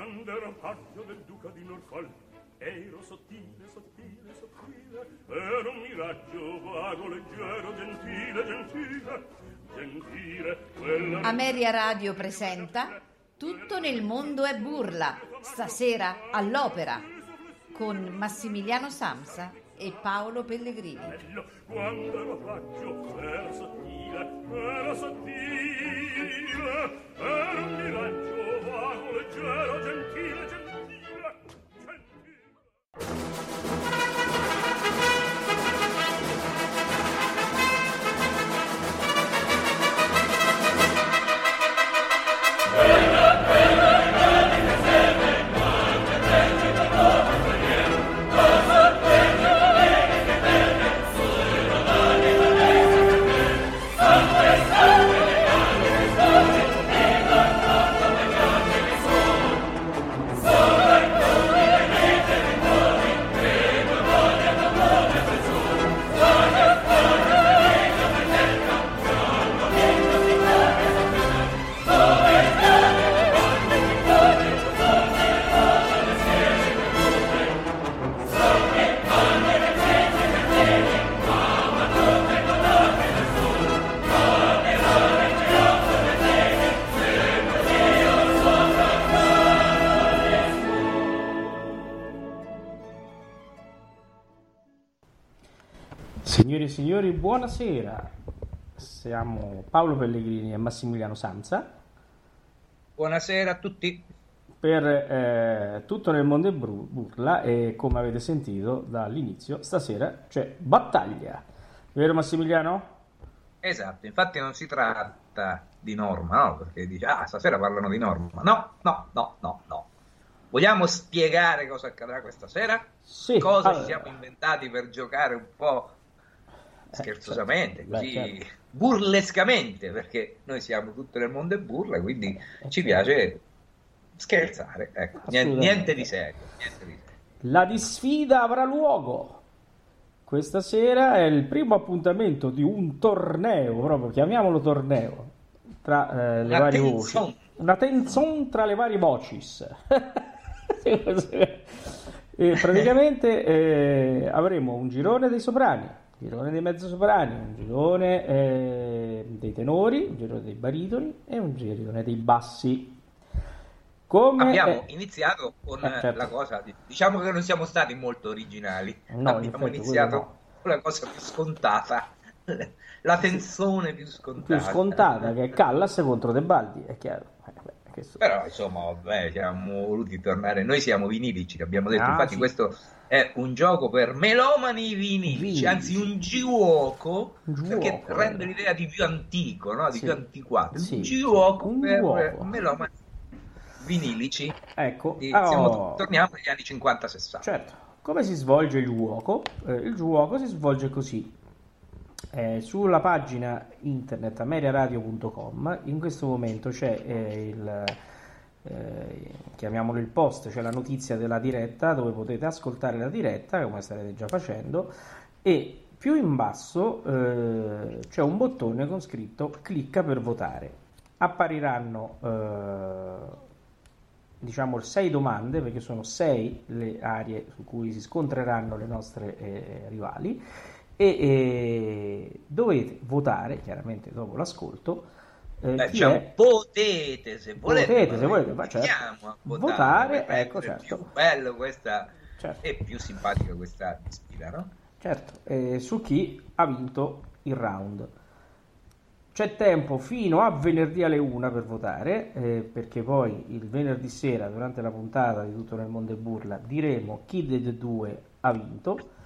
quando ero paggio del duca di Norfolk ero sottile, sottile, sottile ero un miraggio vago, leggero, gentile, gentile gentile quella Ameria Radio presenta Tutto nel mondo è burla, stasera all'opera, con Massimiliano Samsa e Paolo Pellegrini. bello quando ero paggio ero sottile ero sottile ero un miraggio leggero gentile gentile gentile buonasera. Siamo Paolo Pellegrini e Massimiliano Sanza Buonasera a tutti. per eh, Tutto nel mondo è burla e come avete sentito dall'inizio, stasera c'è battaglia. Vero Massimiliano? Esatto, infatti non si tratta di norma, no? Perché dice, ah, stasera parlano di norma. No, no, no, no, no. Vogliamo spiegare cosa accadrà questa sera? Sì. Cosa allora, ci siamo inventati per giocare un po' scherzosamente, certo. così Beh, certo. burlescamente, perché noi siamo tutto nel mondo e burla, quindi ci piace scherzare. Ecco, niente, di serio, niente di serio. La disfida avrà luogo. Questa sera è il primo appuntamento di un torneo, proprio chiamiamolo torneo, tra eh, le varie voci. Una tenzon tra le varie vocis. praticamente eh, avremo un girone dei soprani, girone dei mezzosoprani, un girone eh, dei tenori, un girone dei baritoni e un girone dei bassi. Come Abbiamo eh, iniziato con Eh, certo. la cosa, di- diciamo che non siamo stati molto originali. No, in Abbiamo effetti, iniziato quello con la cosa più scontata, la tensione più scontata. più scontata che è Callas contro De Baldi, è chiaro. Beh, questo- Però insomma, vabbè, siamo voluti tornare. Noi siamo vinilici, abbiamo detto. Ah, Infatti, sì. questo è un gioco per melomani vinilici, Vinilici. anzi, un perché gioco, rende eh. l'idea di più antico, no? di Sì. più antiquato. Sì, un sì, gioco un per gioco. melomani vinilici. Ecco, E oh, siamo- torniamo negli anni 50-60. certo, come si svolge il gioco? Eh, il gioco si svolge così. Eh, sulla pagina internet ameriaradio.com in questo momento c'è eh, il eh, chiamiamolo il post, c'è la notizia della diretta dove potete ascoltare la diretta, come starete già facendo, e più in basso eh, c'è un bottone con scritto clicca per votare. Appariranno eh, diciamo sei domande perché sono sei le aree su cui si scontreranno le nostre eh, rivali e eh, dovete votare chiaramente dopo l'ascolto eh, Beh, diciamo, è potete se volete, Potete, se volete, ma certo. a votare, Votare, ecco, certo. più bello questa certo, e più simpatica questa sfida, no? certo, eh, su chi ha vinto il round c'è tempo fino a venerdì alle 1 per votare, eh, perché poi il venerdì sera, durante la puntata di Tutto nel Mondo e Burla, diremo chi dei due ha vinto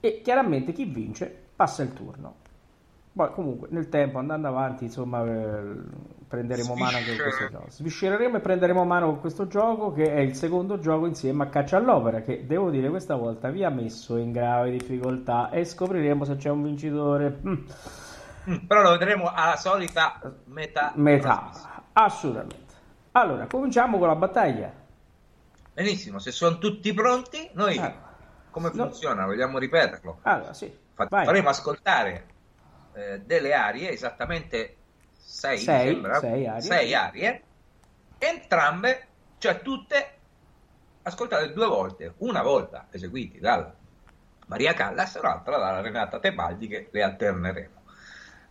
e chiaramente chi vince passa il turno. Poi comunque nel tempo andando avanti, insomma, eh, prenderemo mano anche con questo gioco. Sviscereremo e prenderemo mano con questo gioco che è il secondo gioco insieme a Caccia all'Opera, che devo dire questa volta vi ha messo in grave difficoltà e scopriremo se c'è un vincitore. Mm. Mm, Però lo vedremo alla solita metà. Metà, assolutamente. Allora, cominciamo con la battaglia. Benissimo, se sono tutti pronti, noi Ah, come no. funziona? Vogliamo ripeterlo? Allora, sì, Fa- faremo ascoltare eh, delle arie, esattamente sei, Sei, sembra. sei arie. Sei arie, entrambe cioè tutte ascoltate due volte, una volta eseguiti dalla Maria Callas e l'altra dalla Renata Tebaldi che le alterneremo.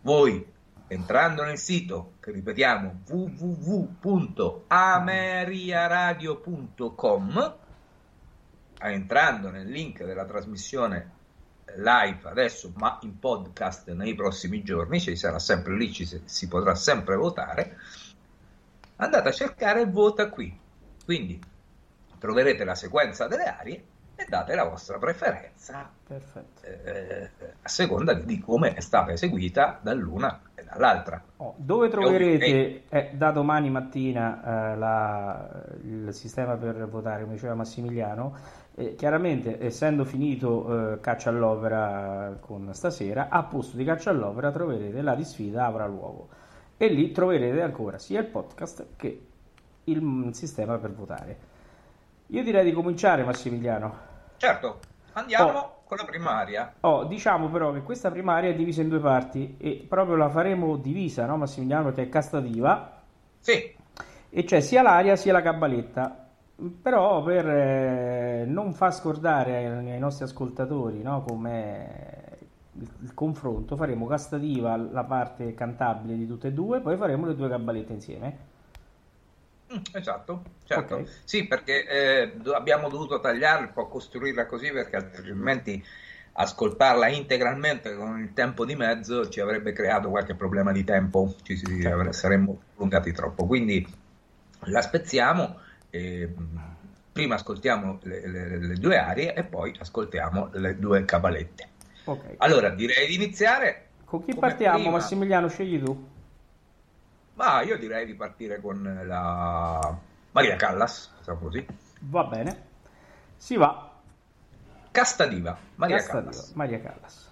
Voi entrando nel sito che ripetiamo www.ameriaradio.com entrando nel link della trasmissione live adesso ma in podcast nei prossimi giorni ci sarà sempre lì ci si potrà sempre votare andate a cercare vota qui quindi troverete la sequenza delle arie e date la vostra preferenza eh, a seconda di come è stata eseguita dall'una e dall'altra. Oh, dove troverete eh, da domani mattina eh, la, il sistema per votare, come diceva Massimiliano? Eh, chiaramente, essendo finito eh, Caccia all'Opera con stasera, a posto di Caccia all'Opera troverete la disfida avrà luogo e lì troverete ancora sia il podcast che il, il sistema per votare. Io direi di cominciare, Massimiliano. Certo, andiamo oh. con la primaria. Oh, diciamo però che questa primaria è divisa in due parti e proprio la faremo divisa, no Massimiliano, perché è castativa. Sì. E c'è sia l'aria sia la cabaletta. Però per eh, non far scordare ai, ai nostri ascoltatori no, come il, il, confronto, faremo castativa la parte cantabile di tutte e due, poi faremo le due cabalette insieme. Mm, esatto, certo. Okay. Sì, perché eh, abbiamo dovuto tagliarla, un po' costruirla così perché altrimenti ascoltarla integralmente con il tempo di mezzo ci avrebbe creato qualche problema di tempo, ci certo. saremmo allungati troppo. Quindi la spezziamo, e prima ascoltiamo le, le, le, due arie e poi ascoltiamo le due cabalette. Okay. Allora direi di iniziare. Con chi partiamo, prima... Massimiliano? Scegli tu. Ma io direi di partire con la Maria Callas, diciamo così. Va bene. Si va. Castadiva, Maria Castadiva, Callas. Maria Callas.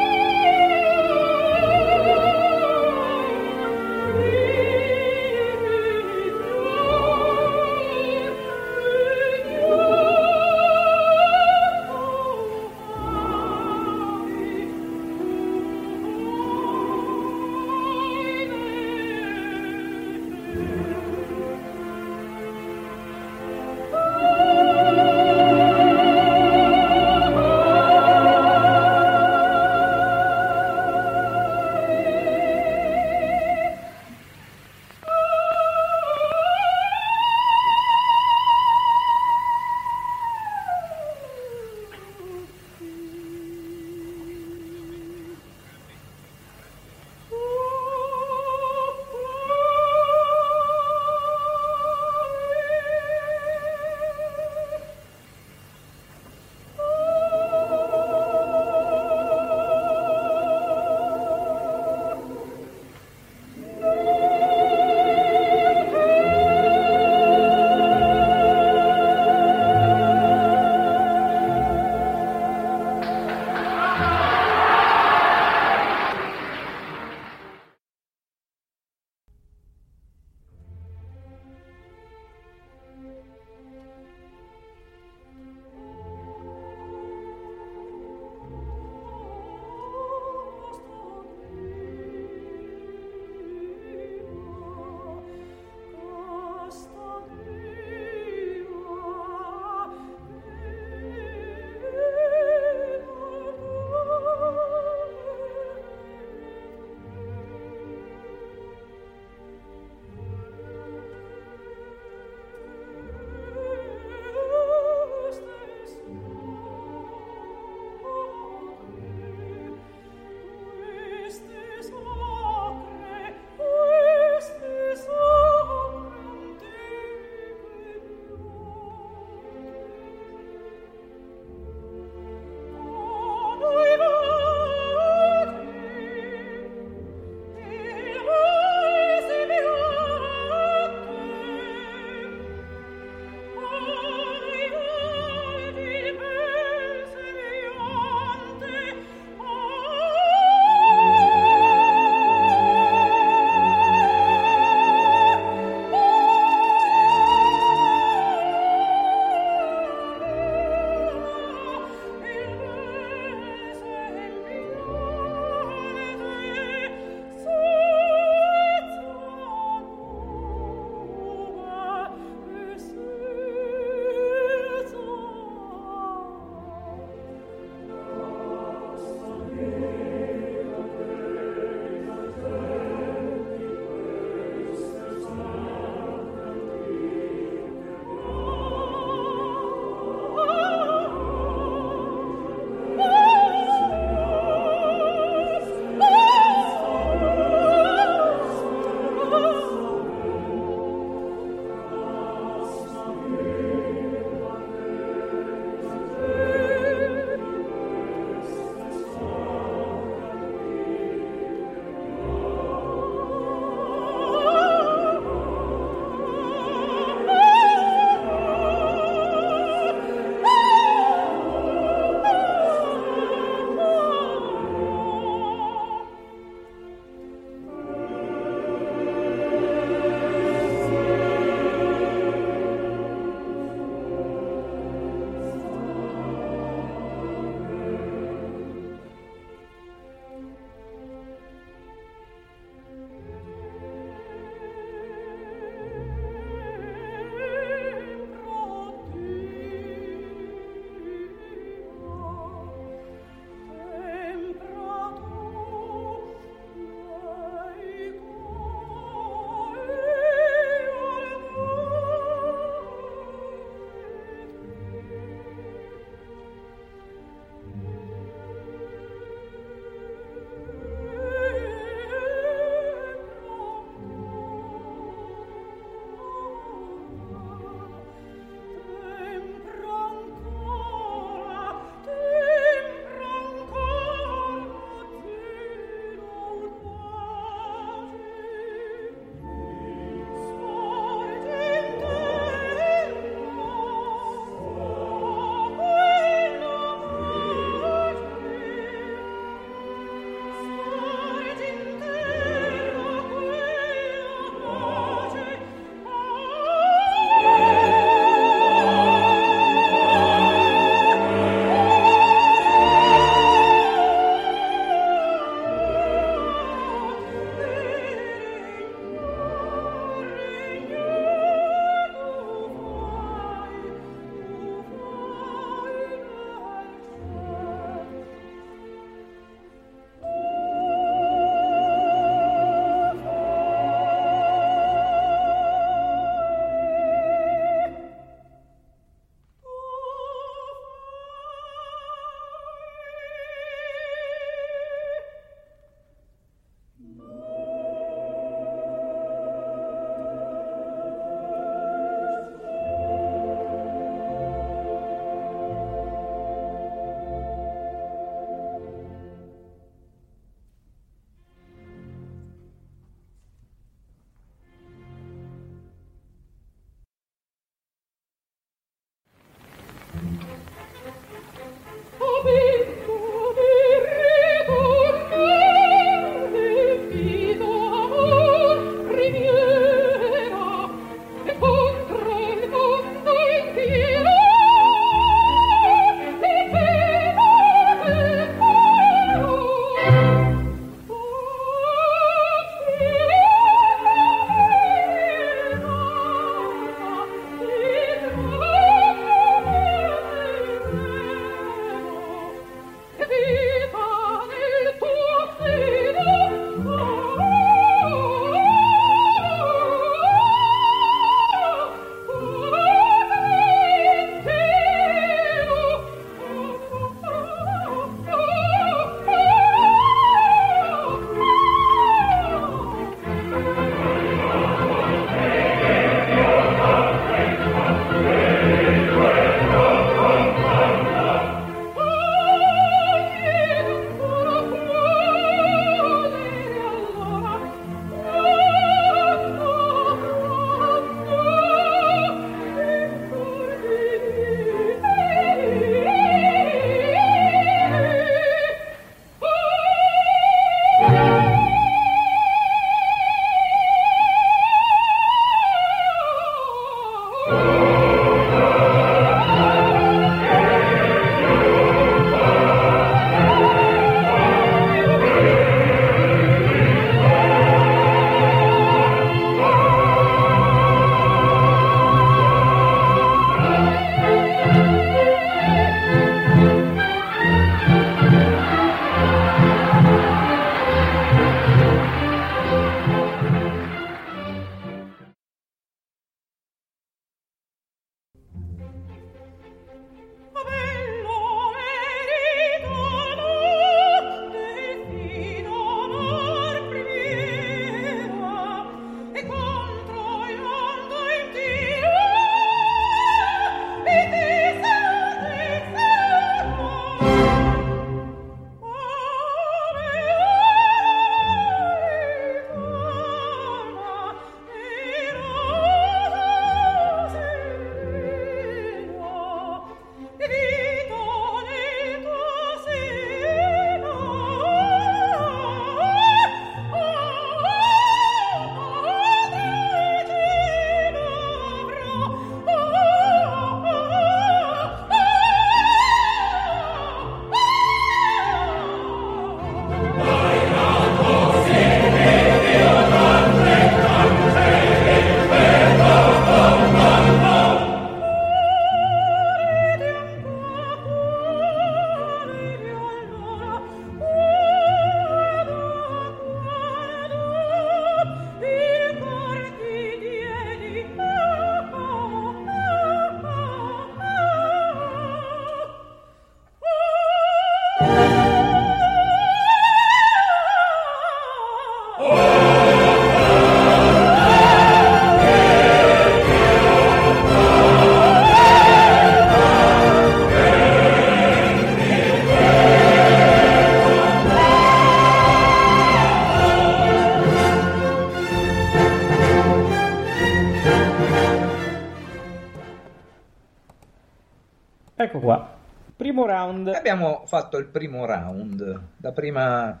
Fatto il primo round, la prima,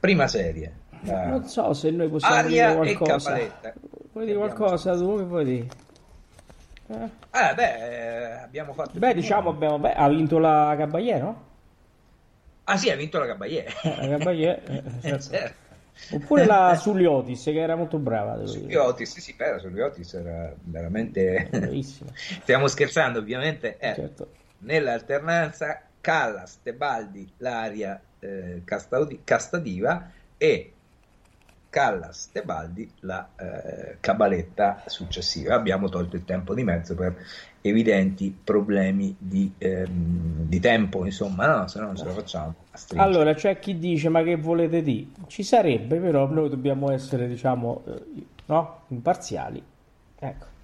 prima serie. La... Non so se noi possiamo Aria dire e qualcosa. Vuoi dire qualcosa fatto. tu? Che vuoi dire? Eh? Ah, beh, eh, abbiamo fatto. Beh, diciamo, abbiamo, beh, ha vinto la Caballé, no? Ah, sì, ha vinto la Caballé. Eh, La Caballé, eh, certo. certo. Oppure la Sulliotis, che era molto brava. devo Sugli dire. Otis, sì, sì, però sugli Otis era veramente. Bravissima. Stiamo scherzando, ovviamente. eh. Certo. Nell'alternanza, Callas, Tebaldi, Laria, eh, Castaudi- Castadiva e Callas, Tebaldi, la eh, cabaletta successiva. Abbiamo tolto il tempo di mezzo per evidenti problemi di, ehm, di tempo, insomma, no, se no non ce la facciamo. Allora, c'è chi dice, ma che volete dire? Ci sarebbe, però noi dobbiamo essere, diciamo, eh, no? Imparziali. Ecco.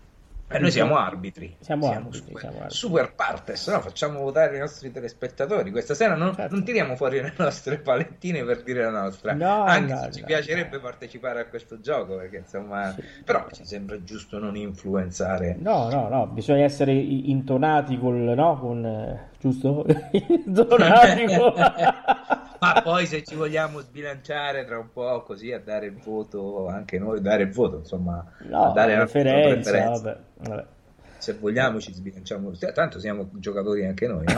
Eh, noi siamo arbitri, Siamo arbitri, super, siamo arbitri. super partes, no? facciamo votare i nostri telespettatori. Questa sera non, Certo. non tiriamo fuori le nostre palettine per dire la nostra, No, anche no, se ci no. piacerebbe partecipare a questo gioco, perché insomma, Sì. però ci sembra giusto non influenzare. No, no, no, bisogna essere intonati col, no? Con, eh, giusto? intonati con... Ma poi se ci vogliamo sbilanciare tra un po' così a dare il voto, anche noi dare il voto, insomma, No, a dare la preferenza, preferenza. vabbè, vabbè. Se vogliamo ci sbilanciamo, tanto siamo giocatori anche noi, no?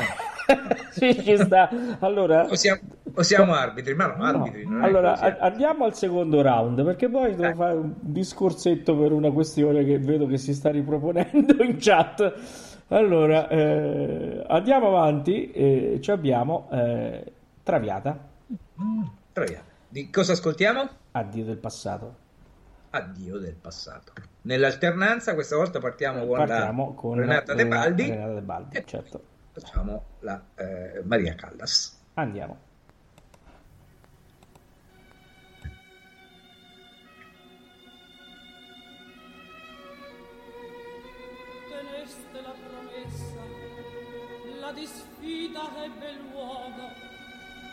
sì, ci sta. Allora, O siamo, o siamo arbitri, ma no, no. arbitri non è Allora, a- andiamo al secondo round, perché poi devo Ecco. fare un discorsetto per una questione che vedo che si sta riproponendo in chat. Allora, eh, andiamo avanti, e ci abbiamo eh, Traviata, Proviamo. Di cosa ascoltiamo? addio del passato. Addio del passato. Nell'alternanza, questa volta partiamo con Partiamo con Renata De Baldi Renata De Baldi, e certo. facciamo la eh, Maria Callas. Andiamo. Teneste la promessa, la disfida ebbe luogo,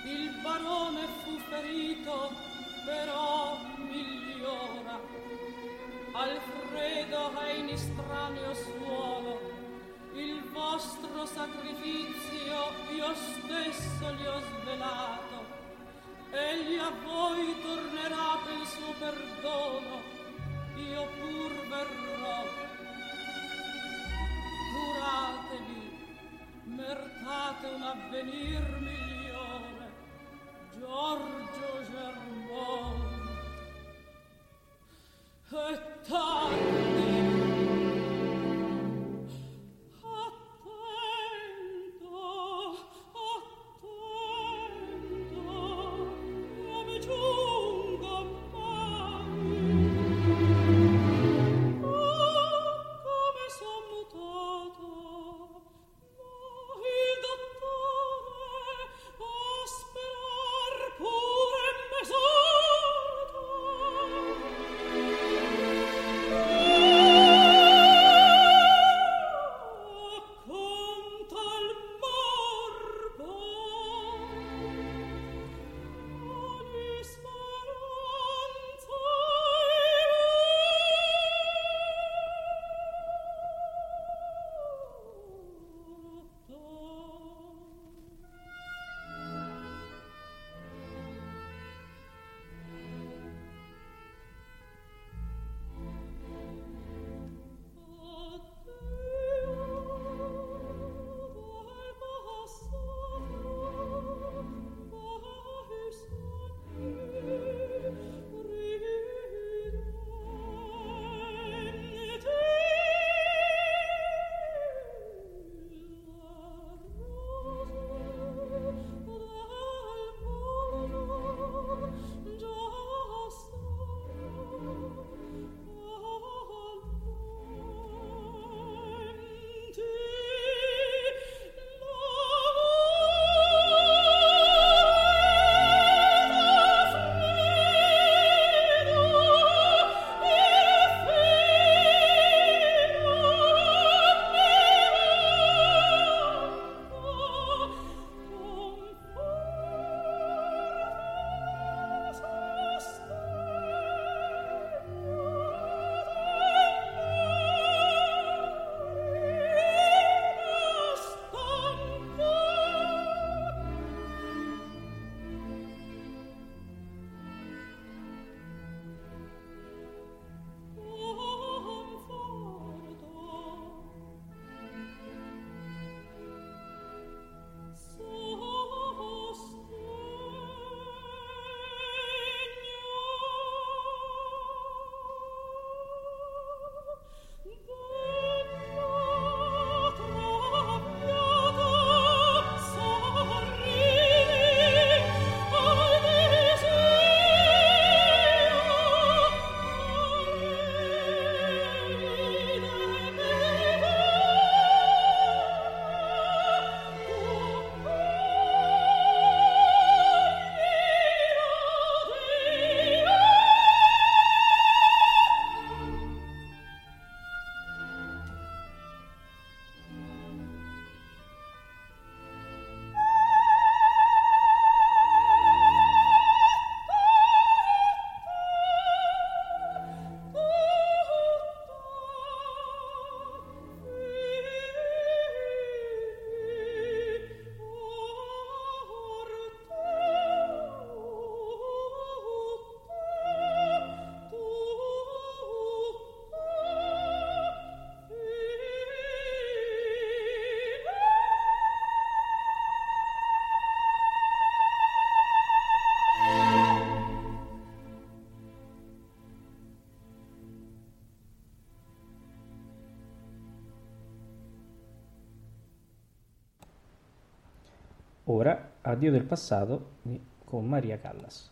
il barone fu ferito, però migliora. Alfredo è in estraneo suolo, il vostro sacrificio io stesso gli ho svelato. Egli a voi tornerà per il suo perdono, io pur verrò mertate un avvenir migliore. Giorgio ora Addio del passato con Maria Callas.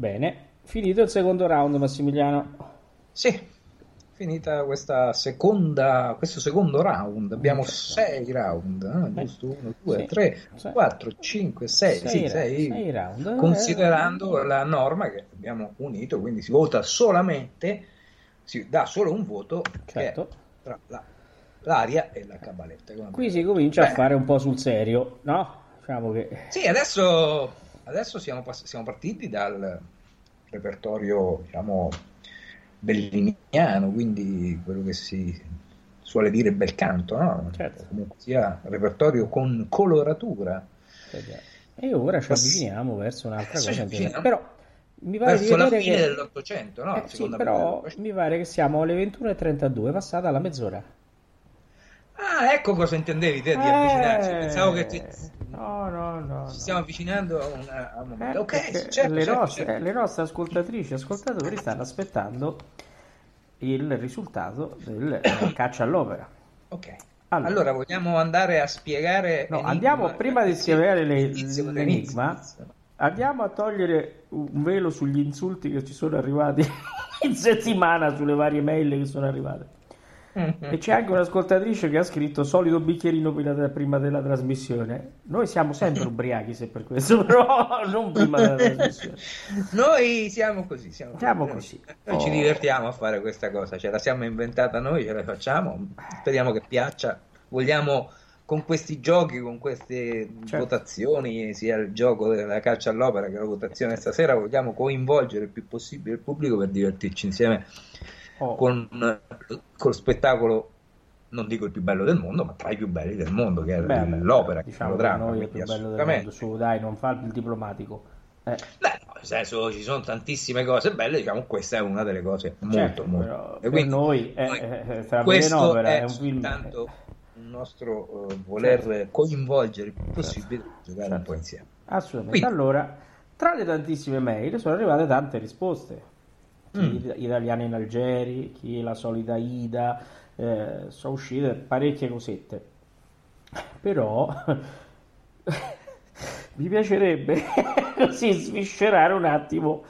Bene, finito il secondo round, Massimiliano. Sì, finita questa seconda, questo secondo round. Abbiamo sei round, eh? giusto? 1, 2, 3, 4, 5, 6. Sì, sei, sei round. Considerando la norma che abbiamo unito, quindi si vota solamente, si dà solo un voto certo. tra la, l'aria e la cabaletta. Qui si comincia Beh. a fare un po' sul serio, no? Diciamo che... Sì, adesso adesso siamo, pass- siamo partiti dal repertorio, diciamo, belliniano, quindi quello che si suole dire bel canto, no? Certo. Comunque sia repertorio con coloratura. E ora ci avviciniamo verso un'altra cosa. Però mi pare verso la fine che... dell'Ottocento, no? Eh, sì, però mi pare che siamo alle 21.32, passata la mezz'ora. Ah, ecco cosa intendevi te di eh, avvicinarci. Pensavo che ti... No, no, no. Ci stiamo avvicinando a, una, a un momento. Eh, ok, certo, le, certo, nostre, certo. le nostre ascoltatrici e ascoltatori stanno aspettando il risultato del caccia all'opera. Ok. Allora, allora, vogliamo andare a spiegare. No, enigma, andiamo prima di spiegare le, l'enigma. Andiamo a togliere un velo sugli insulti che ci sono arrivati in settimana sulle varie mail che sono arrivate. E c'è anche un'ascoltatrice che ha scritto solito bicchierino prima della trasmissione. Noi siamo sempre ubriachi se per questo, però non prima della trasmissione. Noi siamo così, siamo, siamo così. Noi oh. ci divertiamo a fare questa cosa, ce la siamo inventata noi, ce la facciamo, speriamo che piaccia. Vogliamo con questi giochi, con queste certo. votazioni, sia il gioco della calcia all'opera che la votazione stasera, vogliamo coinvolgere il più possibile il pubblico per divertirci insieme oh. con, con lo spettacolo non dico il più bello del mondo, ma tra i più belli del mondo, che è beh, l'opera. Diciamo che dramma, noi è il più bello del mondo, su dai, non fa il diplomatico. Eh. Beh, no, nel senso ci sono tantissime cose belle, diciamo questa è una delle cose molto, certo, molto. E quindi, noi, è, noi è, questo è, è un film un nostro uh, voler certo. coinvolgere il più possibile certo. giocare certo. un po' insieme. Assolutamente. Quindi. Allora, tra le tantissime mail sono arrivate tante risposte. Chi mm. italiani in Algeri, chi la solita Ida, eh, sono uscite parecchie cosette. Però mi piacerebbe così sviscerare un attimo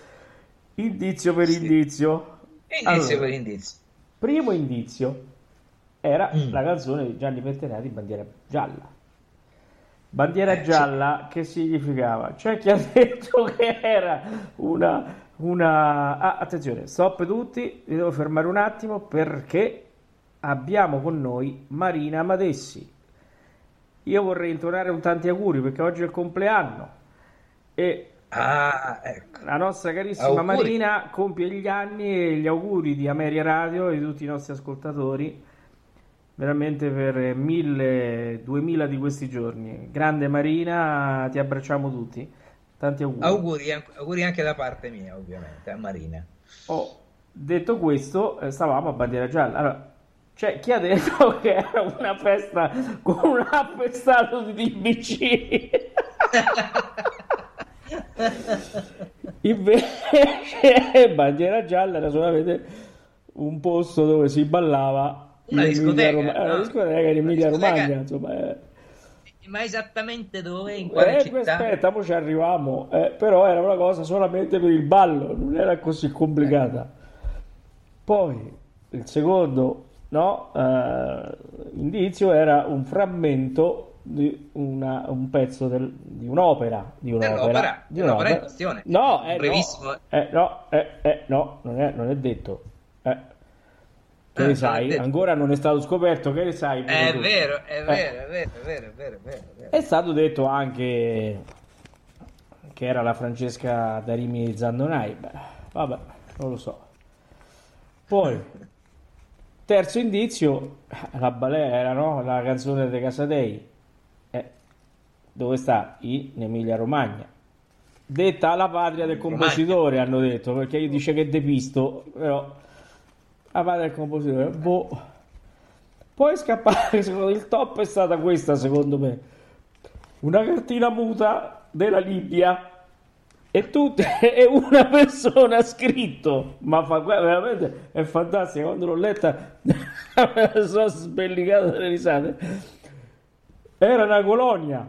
indizio per sì. indizio. Indizio allora, per indizio. Primo indizio era mm. la canzone di Gianni Pettenati Bandiera Gialla. Bandiera eh, gialla sì. che significava? C'è chi ha detto che era una, una... Ah, attenzione, stop tutti, vi devo fermare un attimo perché abbiamo con noi Marina Amadessi. Io vorrei intonare un tanti auguri perché oggi è il compleanno e ah, ecco. la nostra carissima auguri. Marina compie gli anni e gli auguri di Ameria Radio e di tutti i nostri ascoltatori veramente per mille, duemila di questi giorni. Grande Marina, ti abbracciamo tutti. Tanti auguri. Auguri, auguri anche da parte mia, ovviamente, a Marina. Oh, detto questo, eh, stavamo a bandiera gialla. Allora, c'è chi ha detto che era una festa con un appestato di DBC. Invece bandiera gialla era solamente un posto dove si ballava una discoteca, Roma- no? una discoteca in Emilia Romagna insomma eh. Ma esattamente dove? In quale eh, città? aspetta poi ci arriviamo. Eh, però era una cosa solamente per il ballo non era così complicata. Poi il secondo no, eh, indizio era un frammento di una, un pezzo del, di un'opera di un'opera, di un'opera in questione. No, eh, no, eh, no, eh, eh, no non, è, non è detto. Eh, che ne sai? Ancora non è stato scoperto, che ne sai? È vero, è vero, è vero, è vero, è vero, è vero. È stato detto anche che era la Francesca Darimi Zandonai. Beh, vabbè, non lo so. Poi, terzo indizio, la balera, no? La canzone dei Casadei. Eh, dove sta? In Emilia Romagna. Detta la patria del compositore, hanno detto, perché io dice che depisto, però a fare il compositore. Boh. Poi scappare, il top è stata questa secondo me. Una cartina muta della Libia. E tutte e una persona ha scritto. Ma fa, veramente è fantastica. Quando l'ho letta sono sbellicata dalle risate. Era una colonia.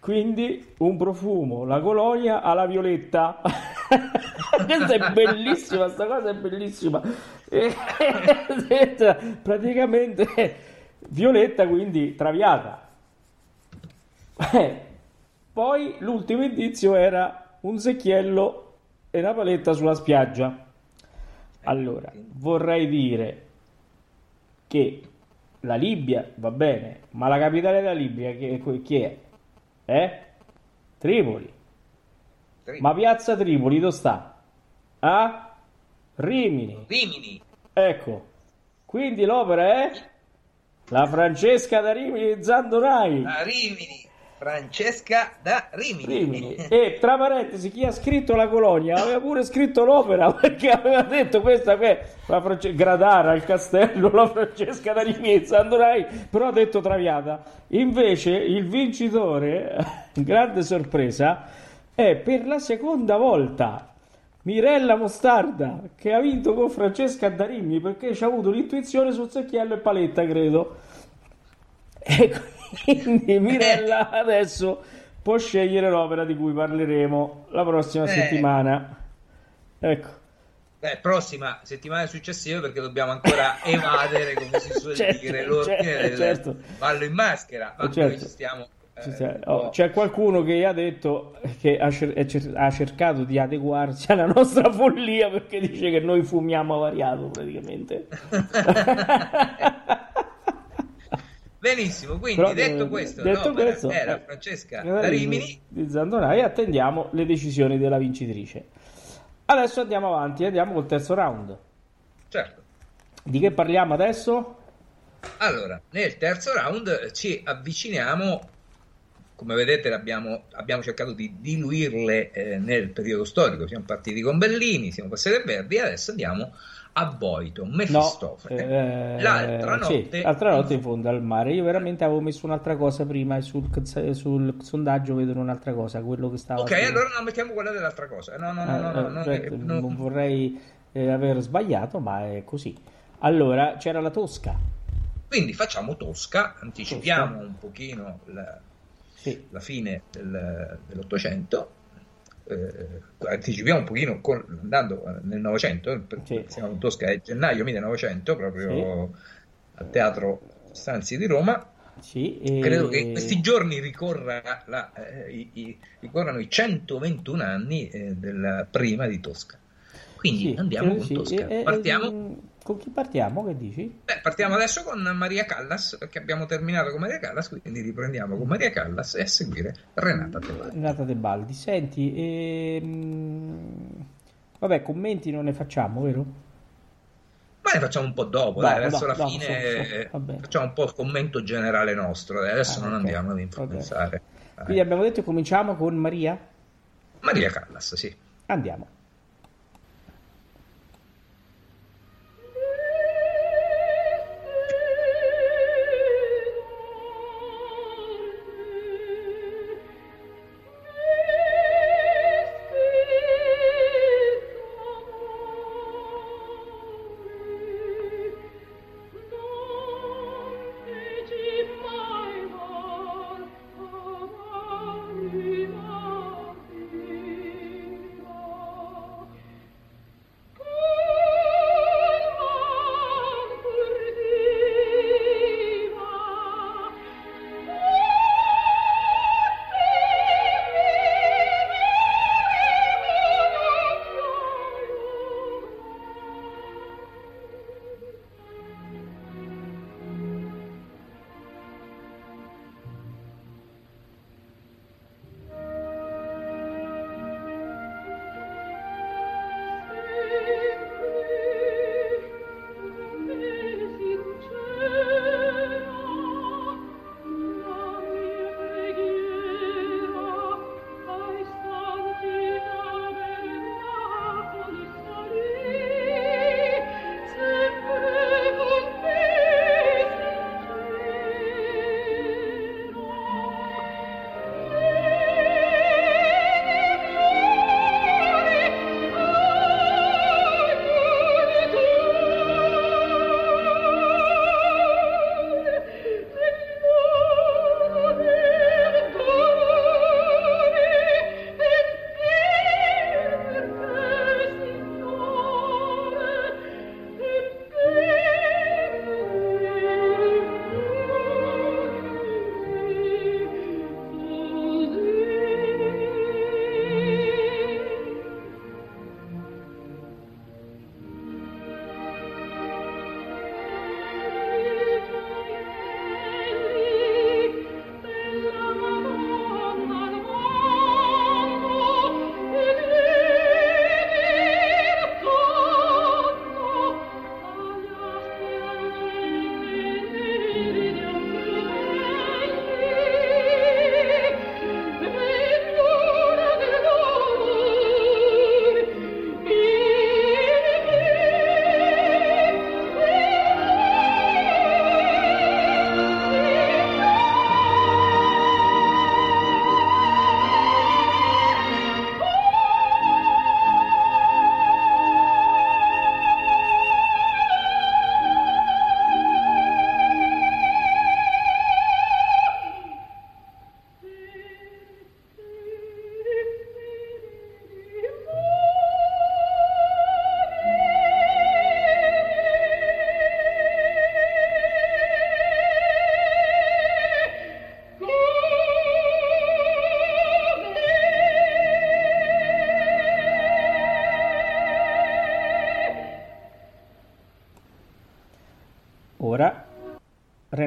Quindi un profumo. La colonia alla violetta questa è bellissima questa cosa è bellissima praticamente Violetta quindi traviata poi l'ultimo indizio era un secchiello e una paletta sulla spiaggia allora vorrei dire che la Libia va bene ma la capitale della Libia chi, chi è? Eh? Tripoli. Ma piazza Tripoli dove sta? Ah? Rimini. Rimini. Ecco, quindi l'opera è La Francesca da Rimini Zandonai. Da Rimini. Francesca da Rimini. Rimini. E tra parentesi, chi ha scritto la colonia aveva pure scritto l'opera perché aveva detto questa è la France... Gradara, il castello, la Francesca da Rimini Zandonai, però ha detto traviata. Invece il vincitore, grande sorpresa, è per la seconda volta Mirella Mostarda che ha vinto con Francesca Darimmi perché ci ha avuto l'intuizione sul secchiello e paletta credo e quindi Mirella adesso può scegliere l'opera di cui parleremo la prossima eh. settimana ecco Beh, prossima settimana successiva perché dobbiamo ancora evadere come si suol certo, dire l'ordine certo, del certo. ballo in maschera ma certo. noi ci stiamo eh, oh, c'è qualcuno che ha detto che ha, cer- ha, cercato di adeguarsi alla nostra follia perché dice che noi fumiamo variato praticamente. Benissimo, quindi Però, detto eh, questo, detto l'opera questo, era eh, Francesca da Rimini. di Zandonai attendiamo le decisioni della vincitrice. Adesso andiamo avanti, andiamo col terzo round. Certo. Di che parliamo adesso? Allora, nel terzo round ci avviciniamo, come vedete abbiamo, abbiamo cercato di diluirle eh, nel periodo storico, siamo partiti con Bellini, siamo passati a Verdi e adesso andiamo a Boito, No, Mefistofele. eh, L'altra sì, notte, l'altra notte in fondo al mare. Io veramente avevo messo un'altra cosa prima e sul, sul sondaggio vedono un'altra cosa, quello che stava Ok, su- allora no, mettiamo quella dell'altra cosa. No, no, no, no, Eh, no, no, cioè, eh, no. non vorrei eh, aver sbagliato, ma è così. Allora, c'era la Tosca. Quindi facciamo Tosca, anticipiamo un pochino la, Sì. la fine del- dell'Ottocento, eh, anticipiamo un pochino con- andando nel Novecento, eh, Sì. siamo in Tosca è gennaio 1900, proprio al Teatro Stanzi di Roma. Sì, e- Credo che in questi giorni ricorra la- eh, i, i- ricorrano i 121 anni eh, della prima di Tosca. Quindi sì, andiamo con sì. Tosca. Partiamo? Con chi partiamo? Che dici? Beh, partiamo adesso con Maria Callas, perché abbiamo terminato con Maria Callas, quindi riprendiamo con Maria Callas e a seguire Renata Tebaldi. Renata De Baldi. Senti, ehm, vabbè, commenti non ne facciamo, vero? Ma ne facciamo un po' dopo, No, dai, no, verso la no, fine so- so, facciamo un po' il commento generale nostro, dai, adesso Ah, non ok, andiamo ad influenzare. Dai. Quindi abbiamo detto che cominciamo con Maria? Maria Callas, sì. Andiamo.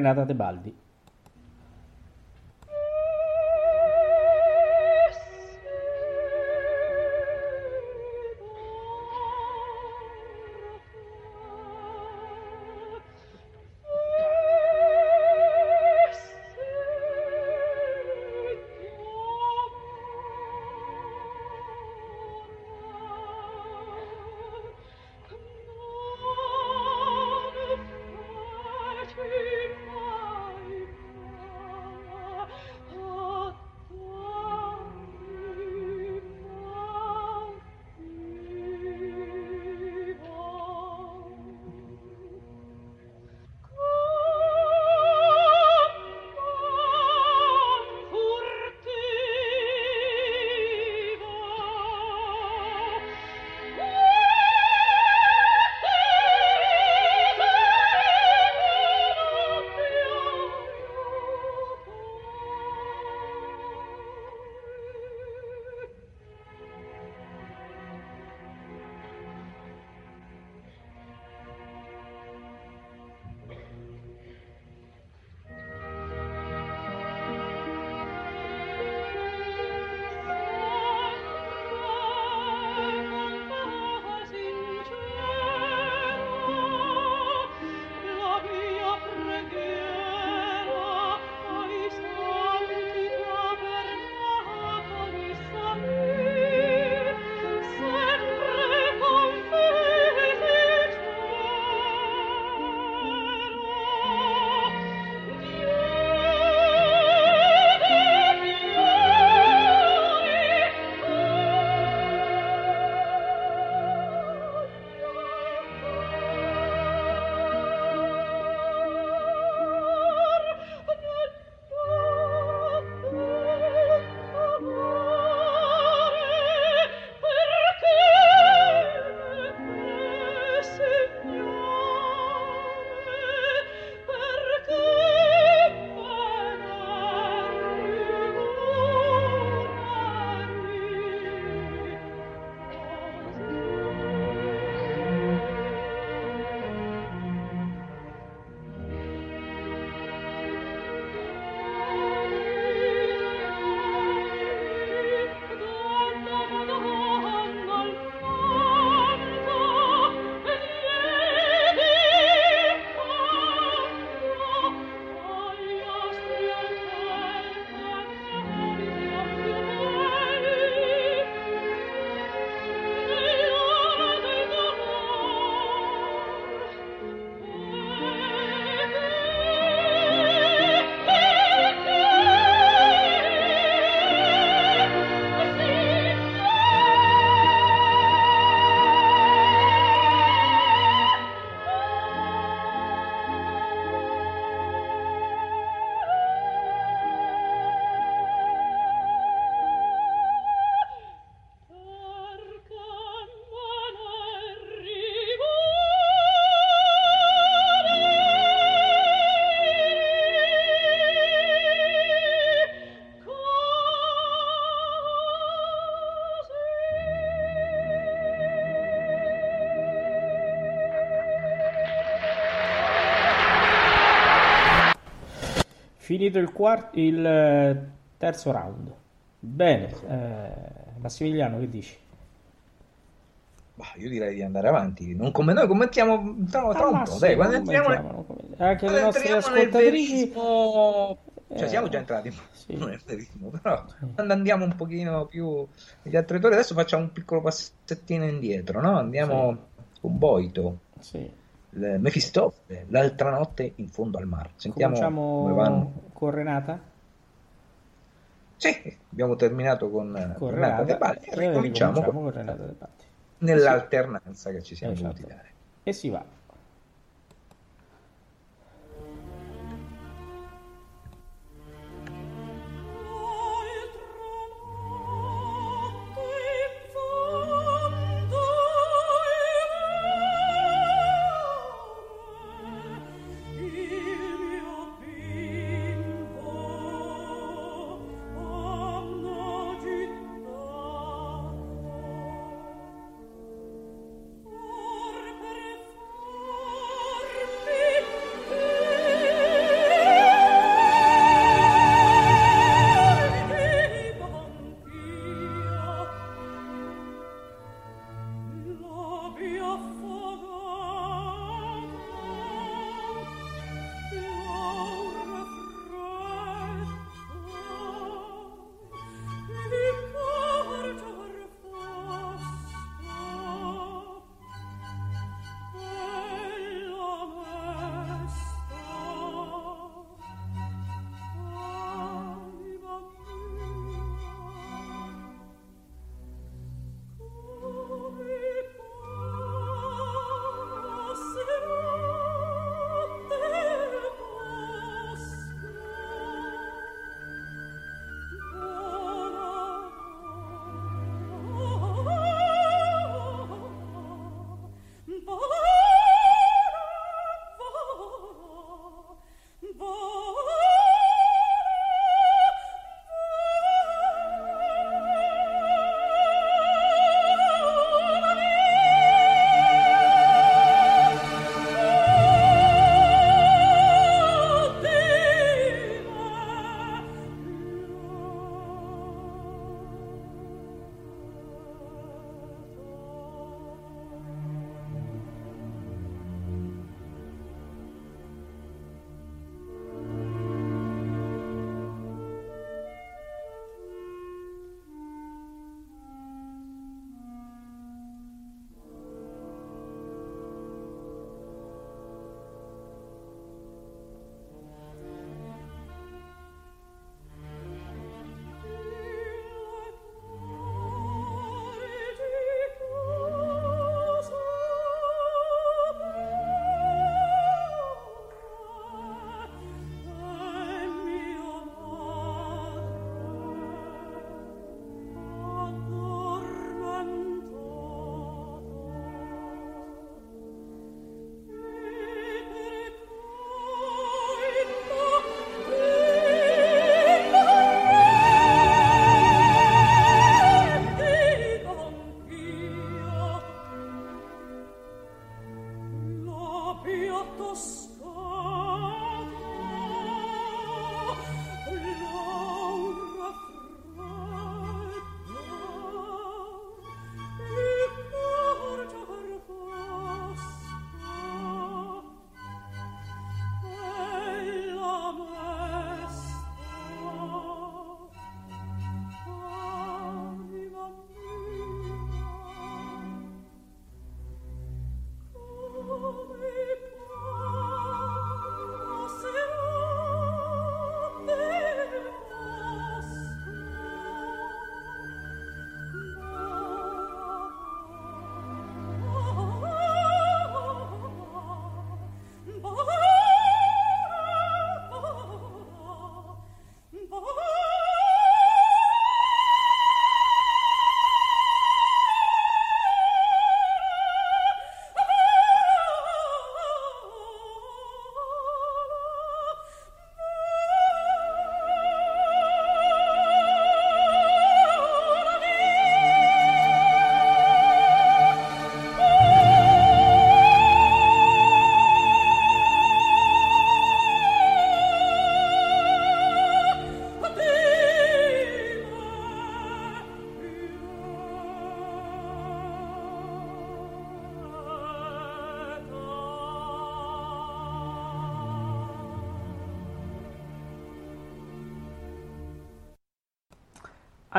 Renata Tebaldi. Finito il, quarto, il eh, terzo round. Bene, eh, Massimiliano, che dici? Bah, io direi di andare avanti. Non come noi commentiamo tra, tra un po'. Dai, quando entriamo, commentiamo, anche le nostre nel ascoltatrici. Cioè, Eh, siamo già entrati sì. non nel verismo, però quando andiamo un pochino più negli altri autori, adesso facciamo un piccolo passettino indietro, no? Andiamo con Boito, Sì. Mefistofele, l'altra notte in fondo al mare. Sentiamo come vanno. Cominciamo con Renata. Sì, abbiamo terminato con, eh, Con Renata De Renata. Balli e e ricominciamo con- con Renata De Balli. nell'alternanza che ci siamo Esatto. dovuti dare. E si va.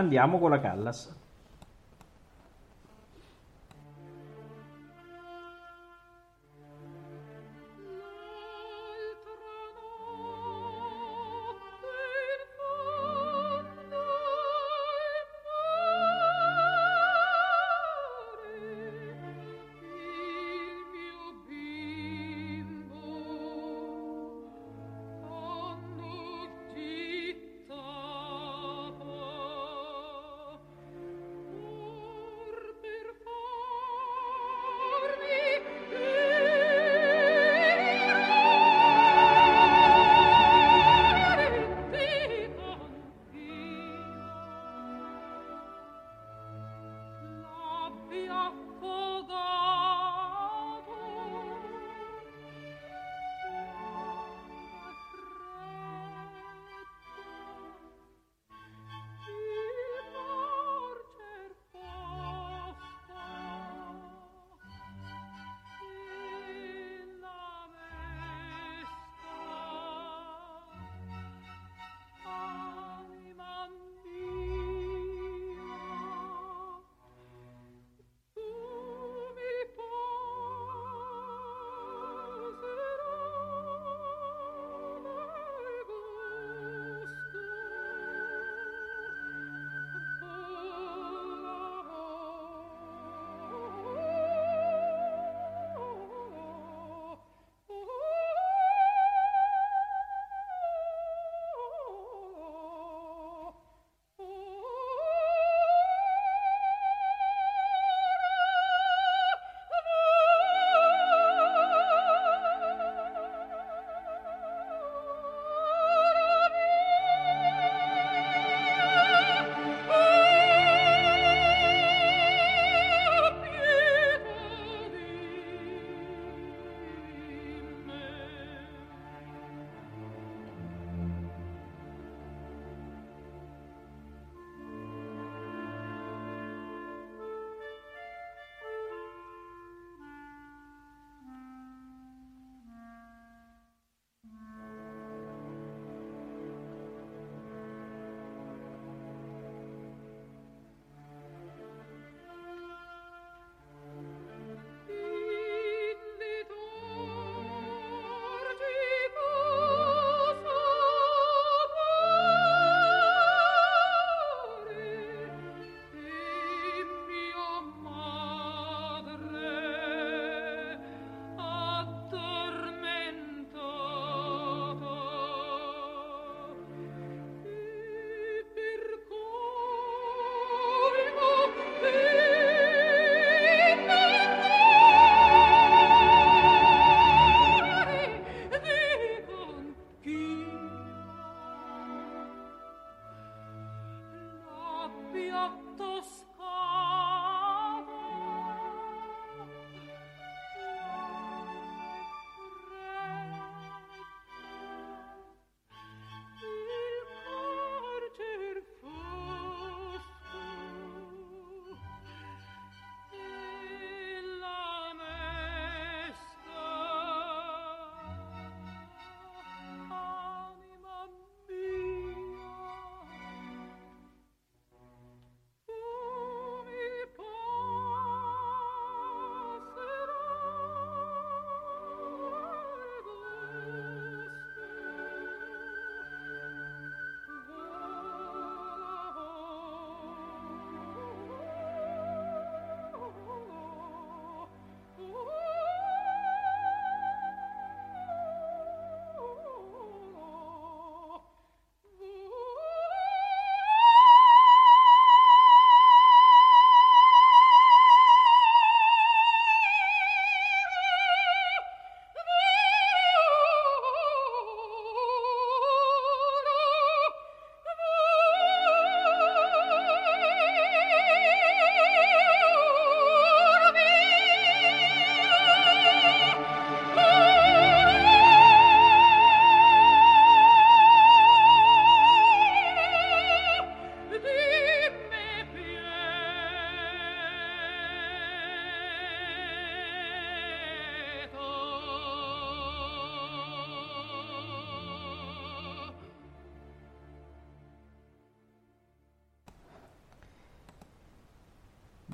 Andiamo con la Callas.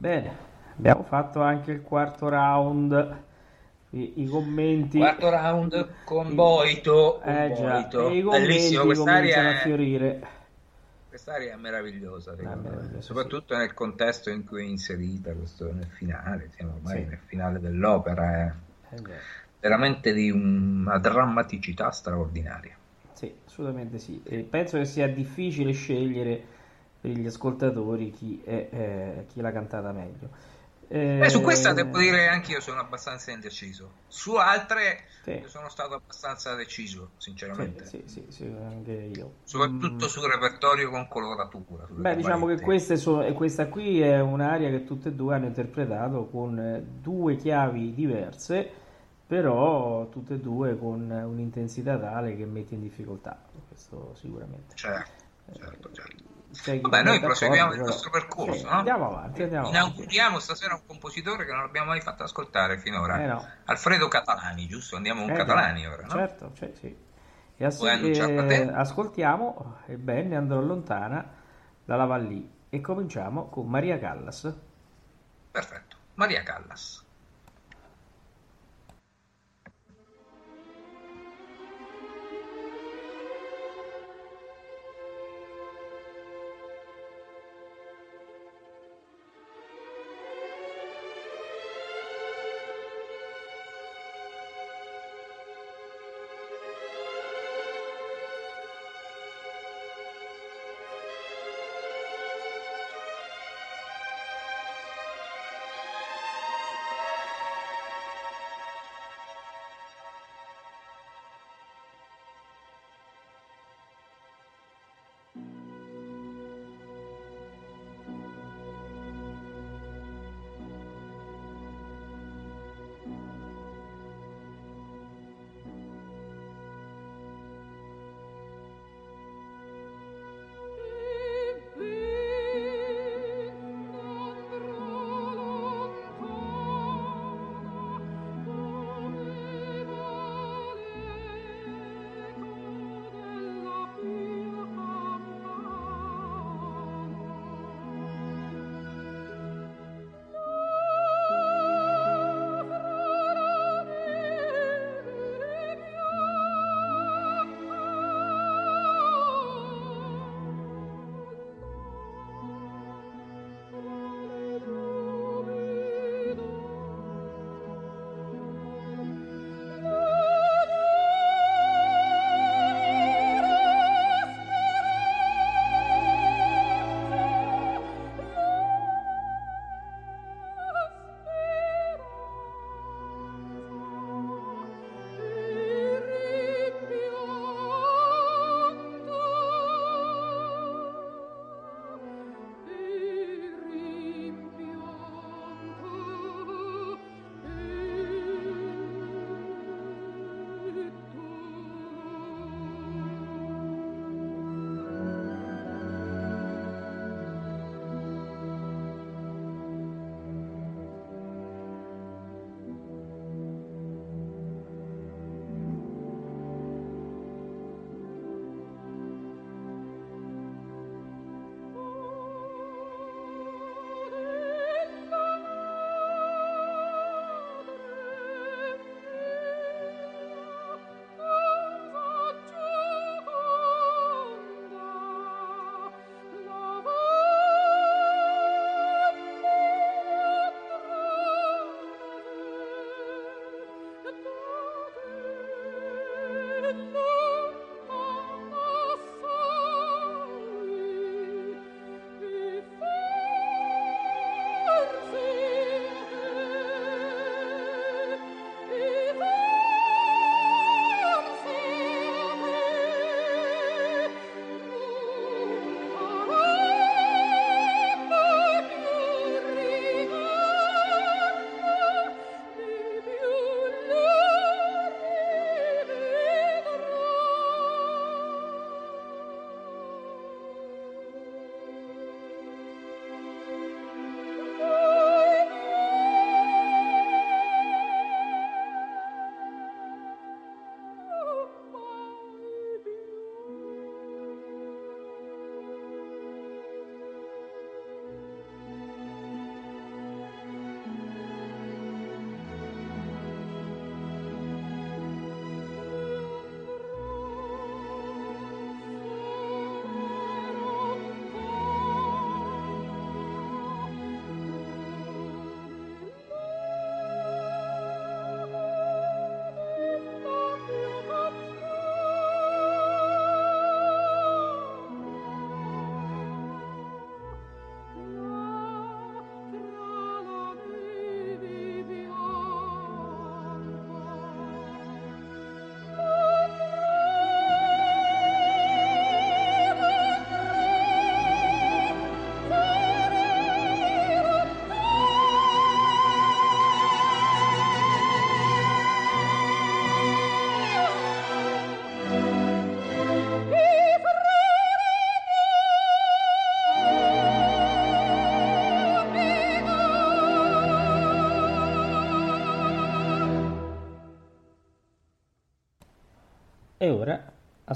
Bene, abbiamo fatto anche il quarto round. I, i commenti. Quarto round con Boito. Con Eh già, Boito. e Bellissimo, quest'area cominciano a è, fiorire. quest'area è meravigliosa, me. meravigliosa, soprattutto nel contesto in cui è inserita, questo, nel finale, siamo ormai Sì. nel finale dell'opera, è Eh veramente di una drammaticità straordinaria. Sì, assolutamente sì. E penso che sia difficile scegliere per gli ascoltatori chi, è, eh, chi l'ha cantata meglio. Eh, Beh, su questa devo dire anche io sono abbastanza indeciso. Su altre Sì. sono stato abbastanza deciso, sinceramente. sì, sì, sì, anche io. Soprattutto Mm. sul repertorio con coloratura. Beh, diciamo che sono, questa qui è un'aria che tutte e due hanno interpretato con eh, due chiavi diverse, però tutte e due con un'intensità tale che mette in difficoltà. Questo sicuramente. Certo, certo, certo. Chi Vabbè, noi proseguiamo il nostro percorso, Sì, no? Andiamo avanti, andiamo avanti. Inauguriamo stasera un compositore che non abbiamo mai fatto ascoltare finora. Eh no. Alfredo Catalani, giusto? Andiamo con Eh, Catalani già. ora, no? Certo, cioè, sì. E ass- eh, ascoltiamo, ebbene, andrò lontana dalla Vallì e cominciamo con Maria Callas. Perfetto. Maria Callas.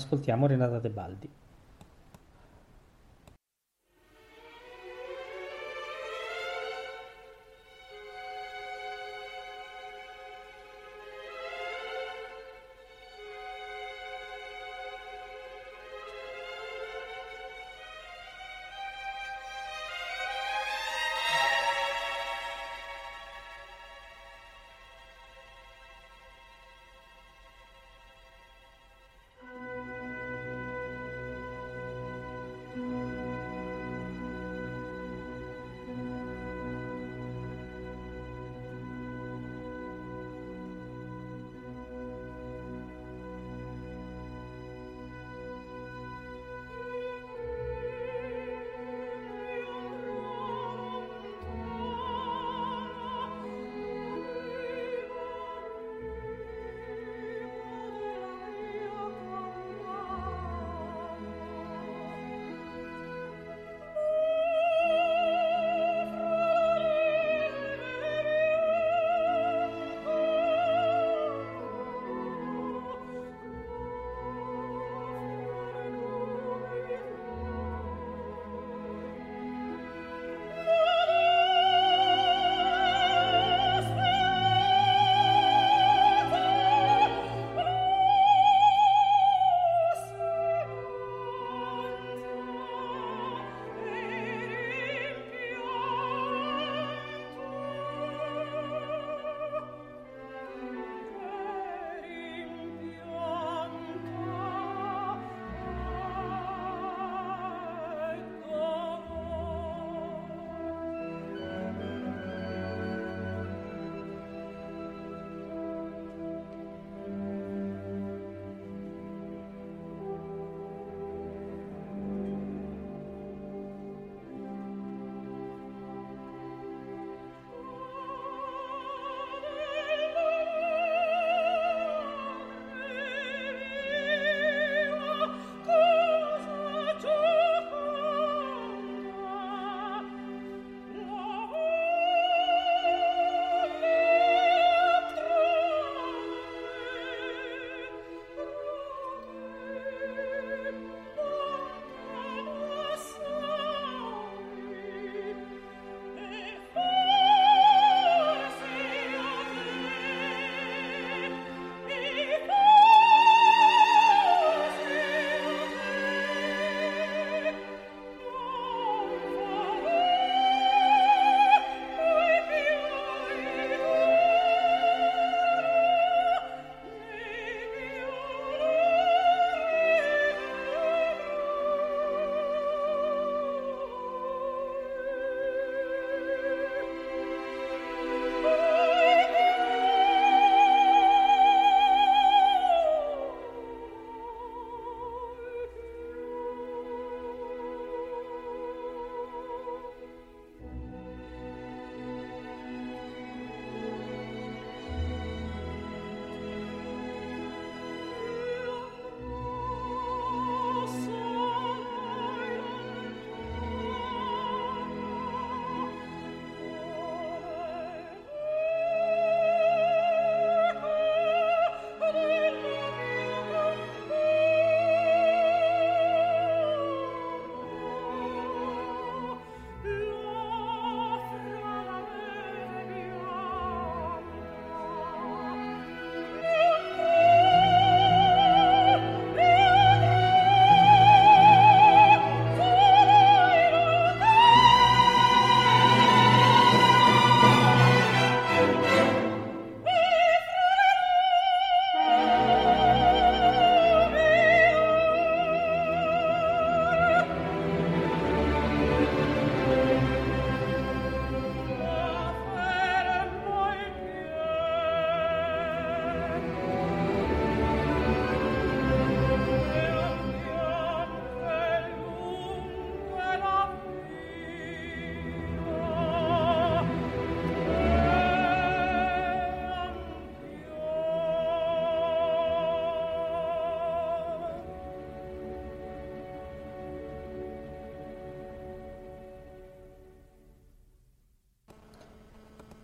Ascoltiamo Renata Tebaldi.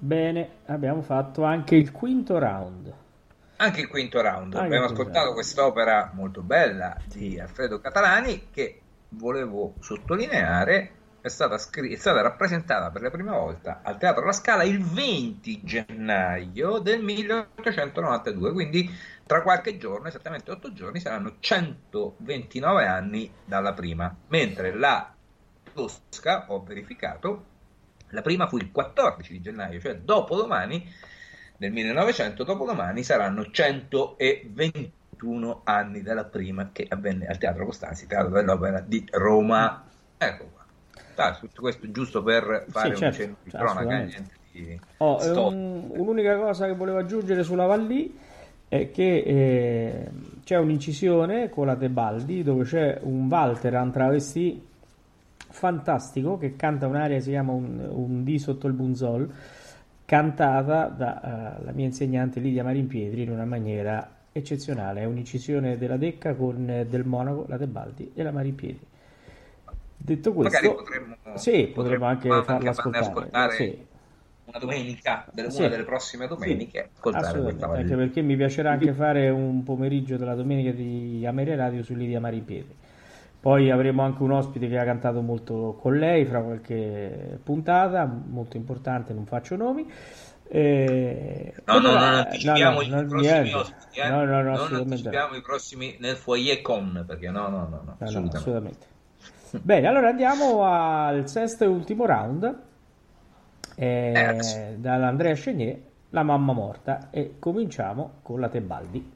Bene, abbiamo fatto anche il quinto round. Anche il quinto round. Anche Abbiamo ascoltato quest'opera molto bella di Alfredo Catalani che volevo sottolineare è stata, scri- è stata rappresentata per la prima volta al Teatro La Scala il 20 gennaio del 1892, quindi tra qualche giorno, esattamente 8 giorni, saranno 129 anni dalla prima, mentre la Tosca, ho verificato, la prima fu il 14 di gennaio, cioè dopodomani del 1900, dopodomani saranno 121 anni dalla prima che avvenne al Teatro Costanzi, Teatro dell'Opera di Roma. Ecco qua. Tutto questo giusto per fare certo, un cenno di cioè, cronaca, assolutamente. niente di Oh, un- un'unica cosa che volevo aggiungere sulla Vallì è che eh, c'è un'incisione con la Tebaldi dove c'è un Walter un travesti fantastico che canta un'aria che si chiama un, un D sotto il bunzol cantata dalla mia insegnante Lidia Marimpietri in una maniera eccezionale è un'incisione della Decca con eh, del Monaco, la Tebaldi e la Marimpietri detto questo Magari potremmo, sì, potremmo anche farla ascoltare, ascoltare sì. una domenica, delle- Sì. una delle prossime domeniche, Sì, ascoltare assolutamente, anche perché mi piacerà anche fare un pomeriggio della domenica di Ameria Radio su Lidia Marimpietri. Poi avremo anche un ospite che ha cantato molto con lei fra qualche puntata, molto importante, non faccio nomi. Eh, No, no, ora- non anticipiamo i no, prossimi niente. ospiti, eh. No, no, no, non assolutamente no. anticipiamo i prossimi nel foyer con, perché no, no, no, no, No, no, assolutamente. assolutamente. Bene, allora andiamo al sesto e ultimo round eh, Terzo. dall'Andrea Chenier, La mamma morta e cominciamo con la Tebaldi.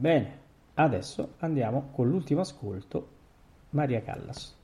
Bene, adesso andiamo con l'ultimo ascolto, Maria Callas.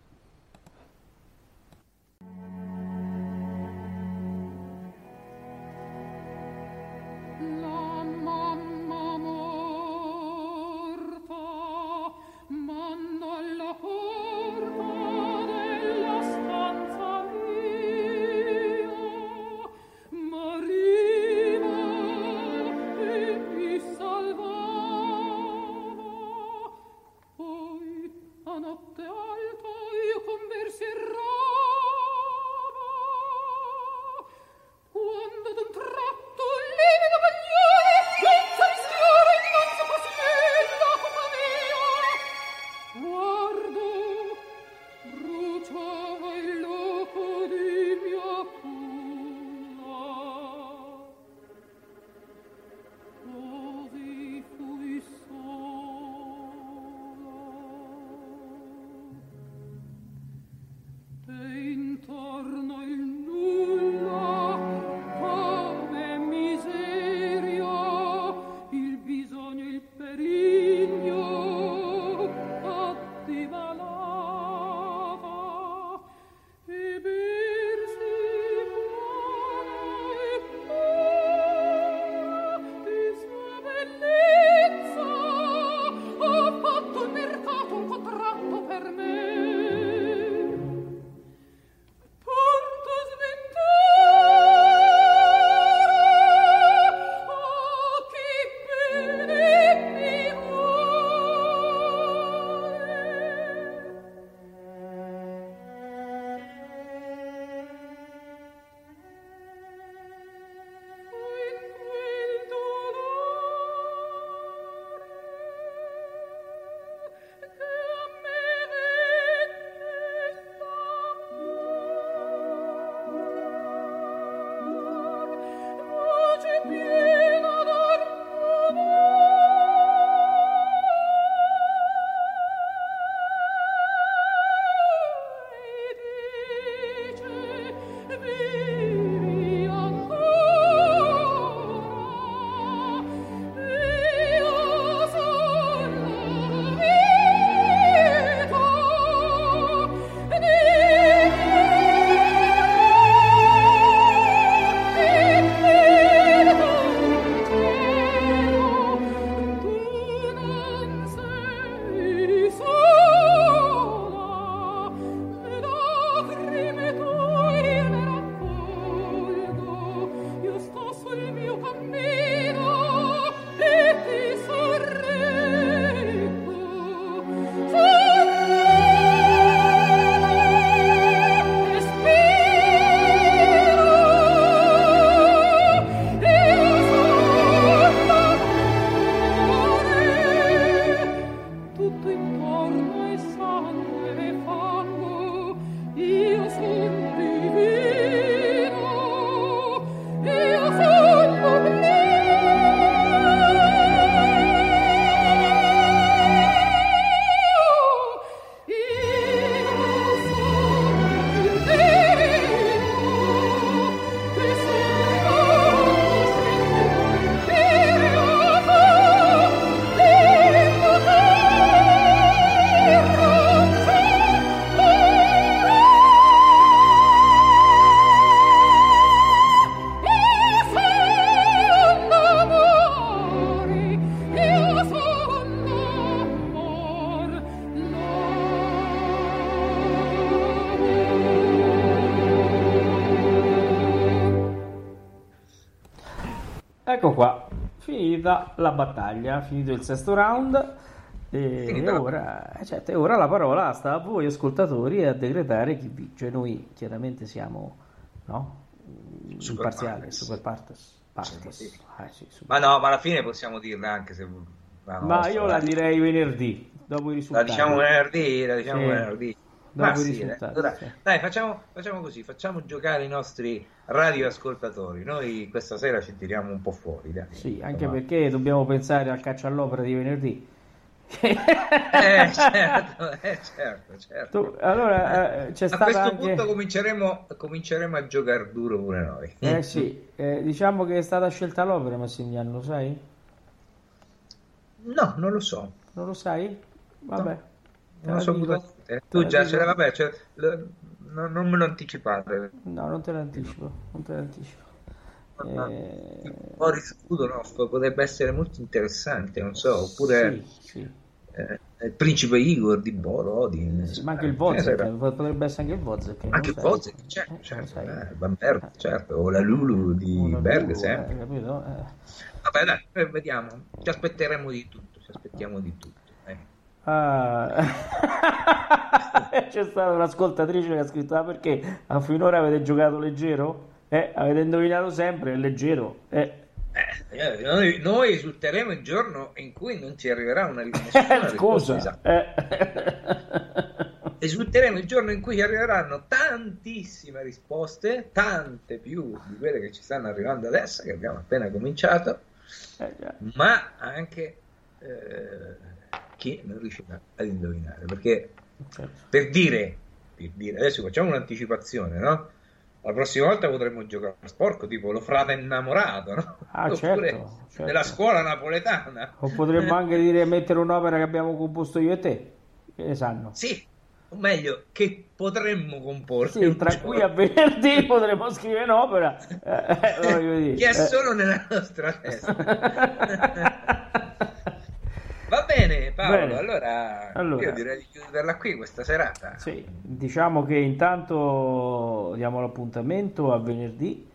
La battaglia, finito il sesto round. E Finita la- ora, eh, certo, e ora la parola sta a voi ascoltatori a decretare chi vince. Noi chiaramente siamo no? Imparziali, super partes. partes. Sì. Eh, sì, super- Ma no, ma alla fine possiamo dirla anche se... la Ma nostra, io la dai. direi venerdì, dopo i La risultati. diciamo venerdì, la diciamo Sì. venerdì. Ma sì, dai, allora, dai, facciamo, facciamo così, facciamo giocare i nostri radioascoltatori. Noi questa sera ci tiriamo un po' fuori, dai. Sì, anche Insomma. perché dobbiamo pensare al caccia all'opera di venerdì. Eh, certo, eh, certo, certo. Tu- allora, eh, c'è A questo anche... punto cominceremo, cominceremo a giocare duro pure noi. Eh sì, eh, diciamo che è stata scelta l'opera, Massimiliano, lo sai? No, non lo so. Non lo sai? Vabbè. Non lo so Te Tu la già ce l'hai, vabbè, cioè, no- non me lo anticipare. No, non te l'anticipo, non te l'anticipo. Eh, Boris Kudonov potrebbe essere molto interessante, non so, oppure Sì, sì. eh, il principe Igor di Borodin. Sì, ma anche il Eh, Wozzeck, eh, potrebbe essere anche il Wozzeck. Anche il lo. Wozzeck, certo, Eh, certo, lo eh, Van Berg, certo, o la Lulu di Una Berg, Lulu, sempre. eh? Eh. Vabbè, dai, eh, vediamo, ci aspetteremo di tutto, ci aspettiamo di tutto. Eh. Ah. C'è stata un'ascoltatrice che ha scritto: Ah, perché a finora avete giocato leggero? Eh, avete indovinato sempre, è leggero. Eh. Eh, noi, noi esulteremo il giorno in cui non ci arriverà una, nessuna risposta esatta. Eh. Esulteremo il giorno in cui arriveranno tantissime risposte, tante più di quelle che ci stanno arrivando adesso, che abbiamo appena cominciato, Eh, ma anche eh, chi non riuscirà ad indovinare. Perché Certo. per dire, per dire, adesso facciamo un'anticipazione, no? La prossima volta potremmo giocare a sporco, tipo lo frate innamorato, no? Ah, Oppure certo, certo. della scuola napoletana. O potremmo anche dire mettere un'opera che abbiamo composto io e te. Che ne sanno? Sì, o meglio, che potremmo comporre. Sì, tra qui giorno. a venerdì potremo scrivere un'opera. Eh, eh, che è Eh. solo nella nostra testa. Paolo. Allora, Allora. io direi di chiuderla qui questa serata. Sì, diciamo che intanto diamo l'appuntamento a venerdì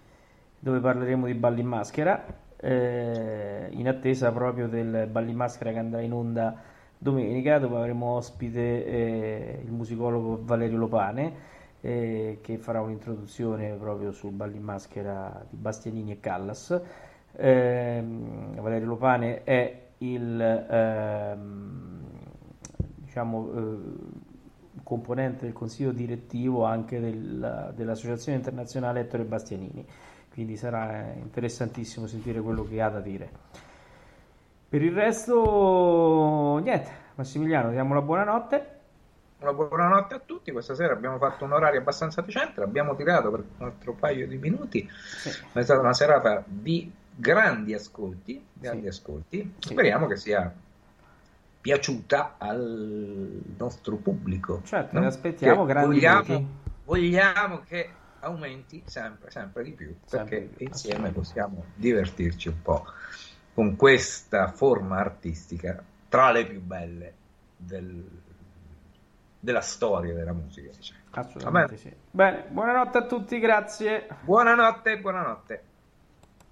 dove parleremo di balli in maschera, eh, in attesa proprio del balli in maschera che andrà in onda domenica, dove avremo ospite eh, il musicologo Valerio Lopane, eh, che farà un'introduzione proprio sul balli in maschera di Bastianini e Callas. Ehm, Valerio Lopane è il ehm, diciamo, eh, componente del consiglio direttivo anche del- dell'Associazione Internazionale Ettore Bastianini, quindi sarà interessantissimo sentire quello che ha da dire. Per il resto, niente, Massimiliano, diamo la buonanotte. Una buonanotte a tutti. Questa sera abbiamo fatto un orario abbastanza decente, l'abbiamo tirato per un altro paio di minuti. Ma è stata una serata di grandi ascolti, grandi Sì. ascolti. Sì. Speriamo che sia piaciuta al nostro pubblico. Certo, no? ne aspettiamo Che grandi vogliamo, vogliamo che aumenti sempre, sempre di più, Sempre perché più, insieme possiamo divertirci un po' con questa forma artistica tra le più belle del- della storia della musica. diciamo. Assolutamente sì. Bene, buonanotte a tutti, grazie. Buonanotte, buonanotte.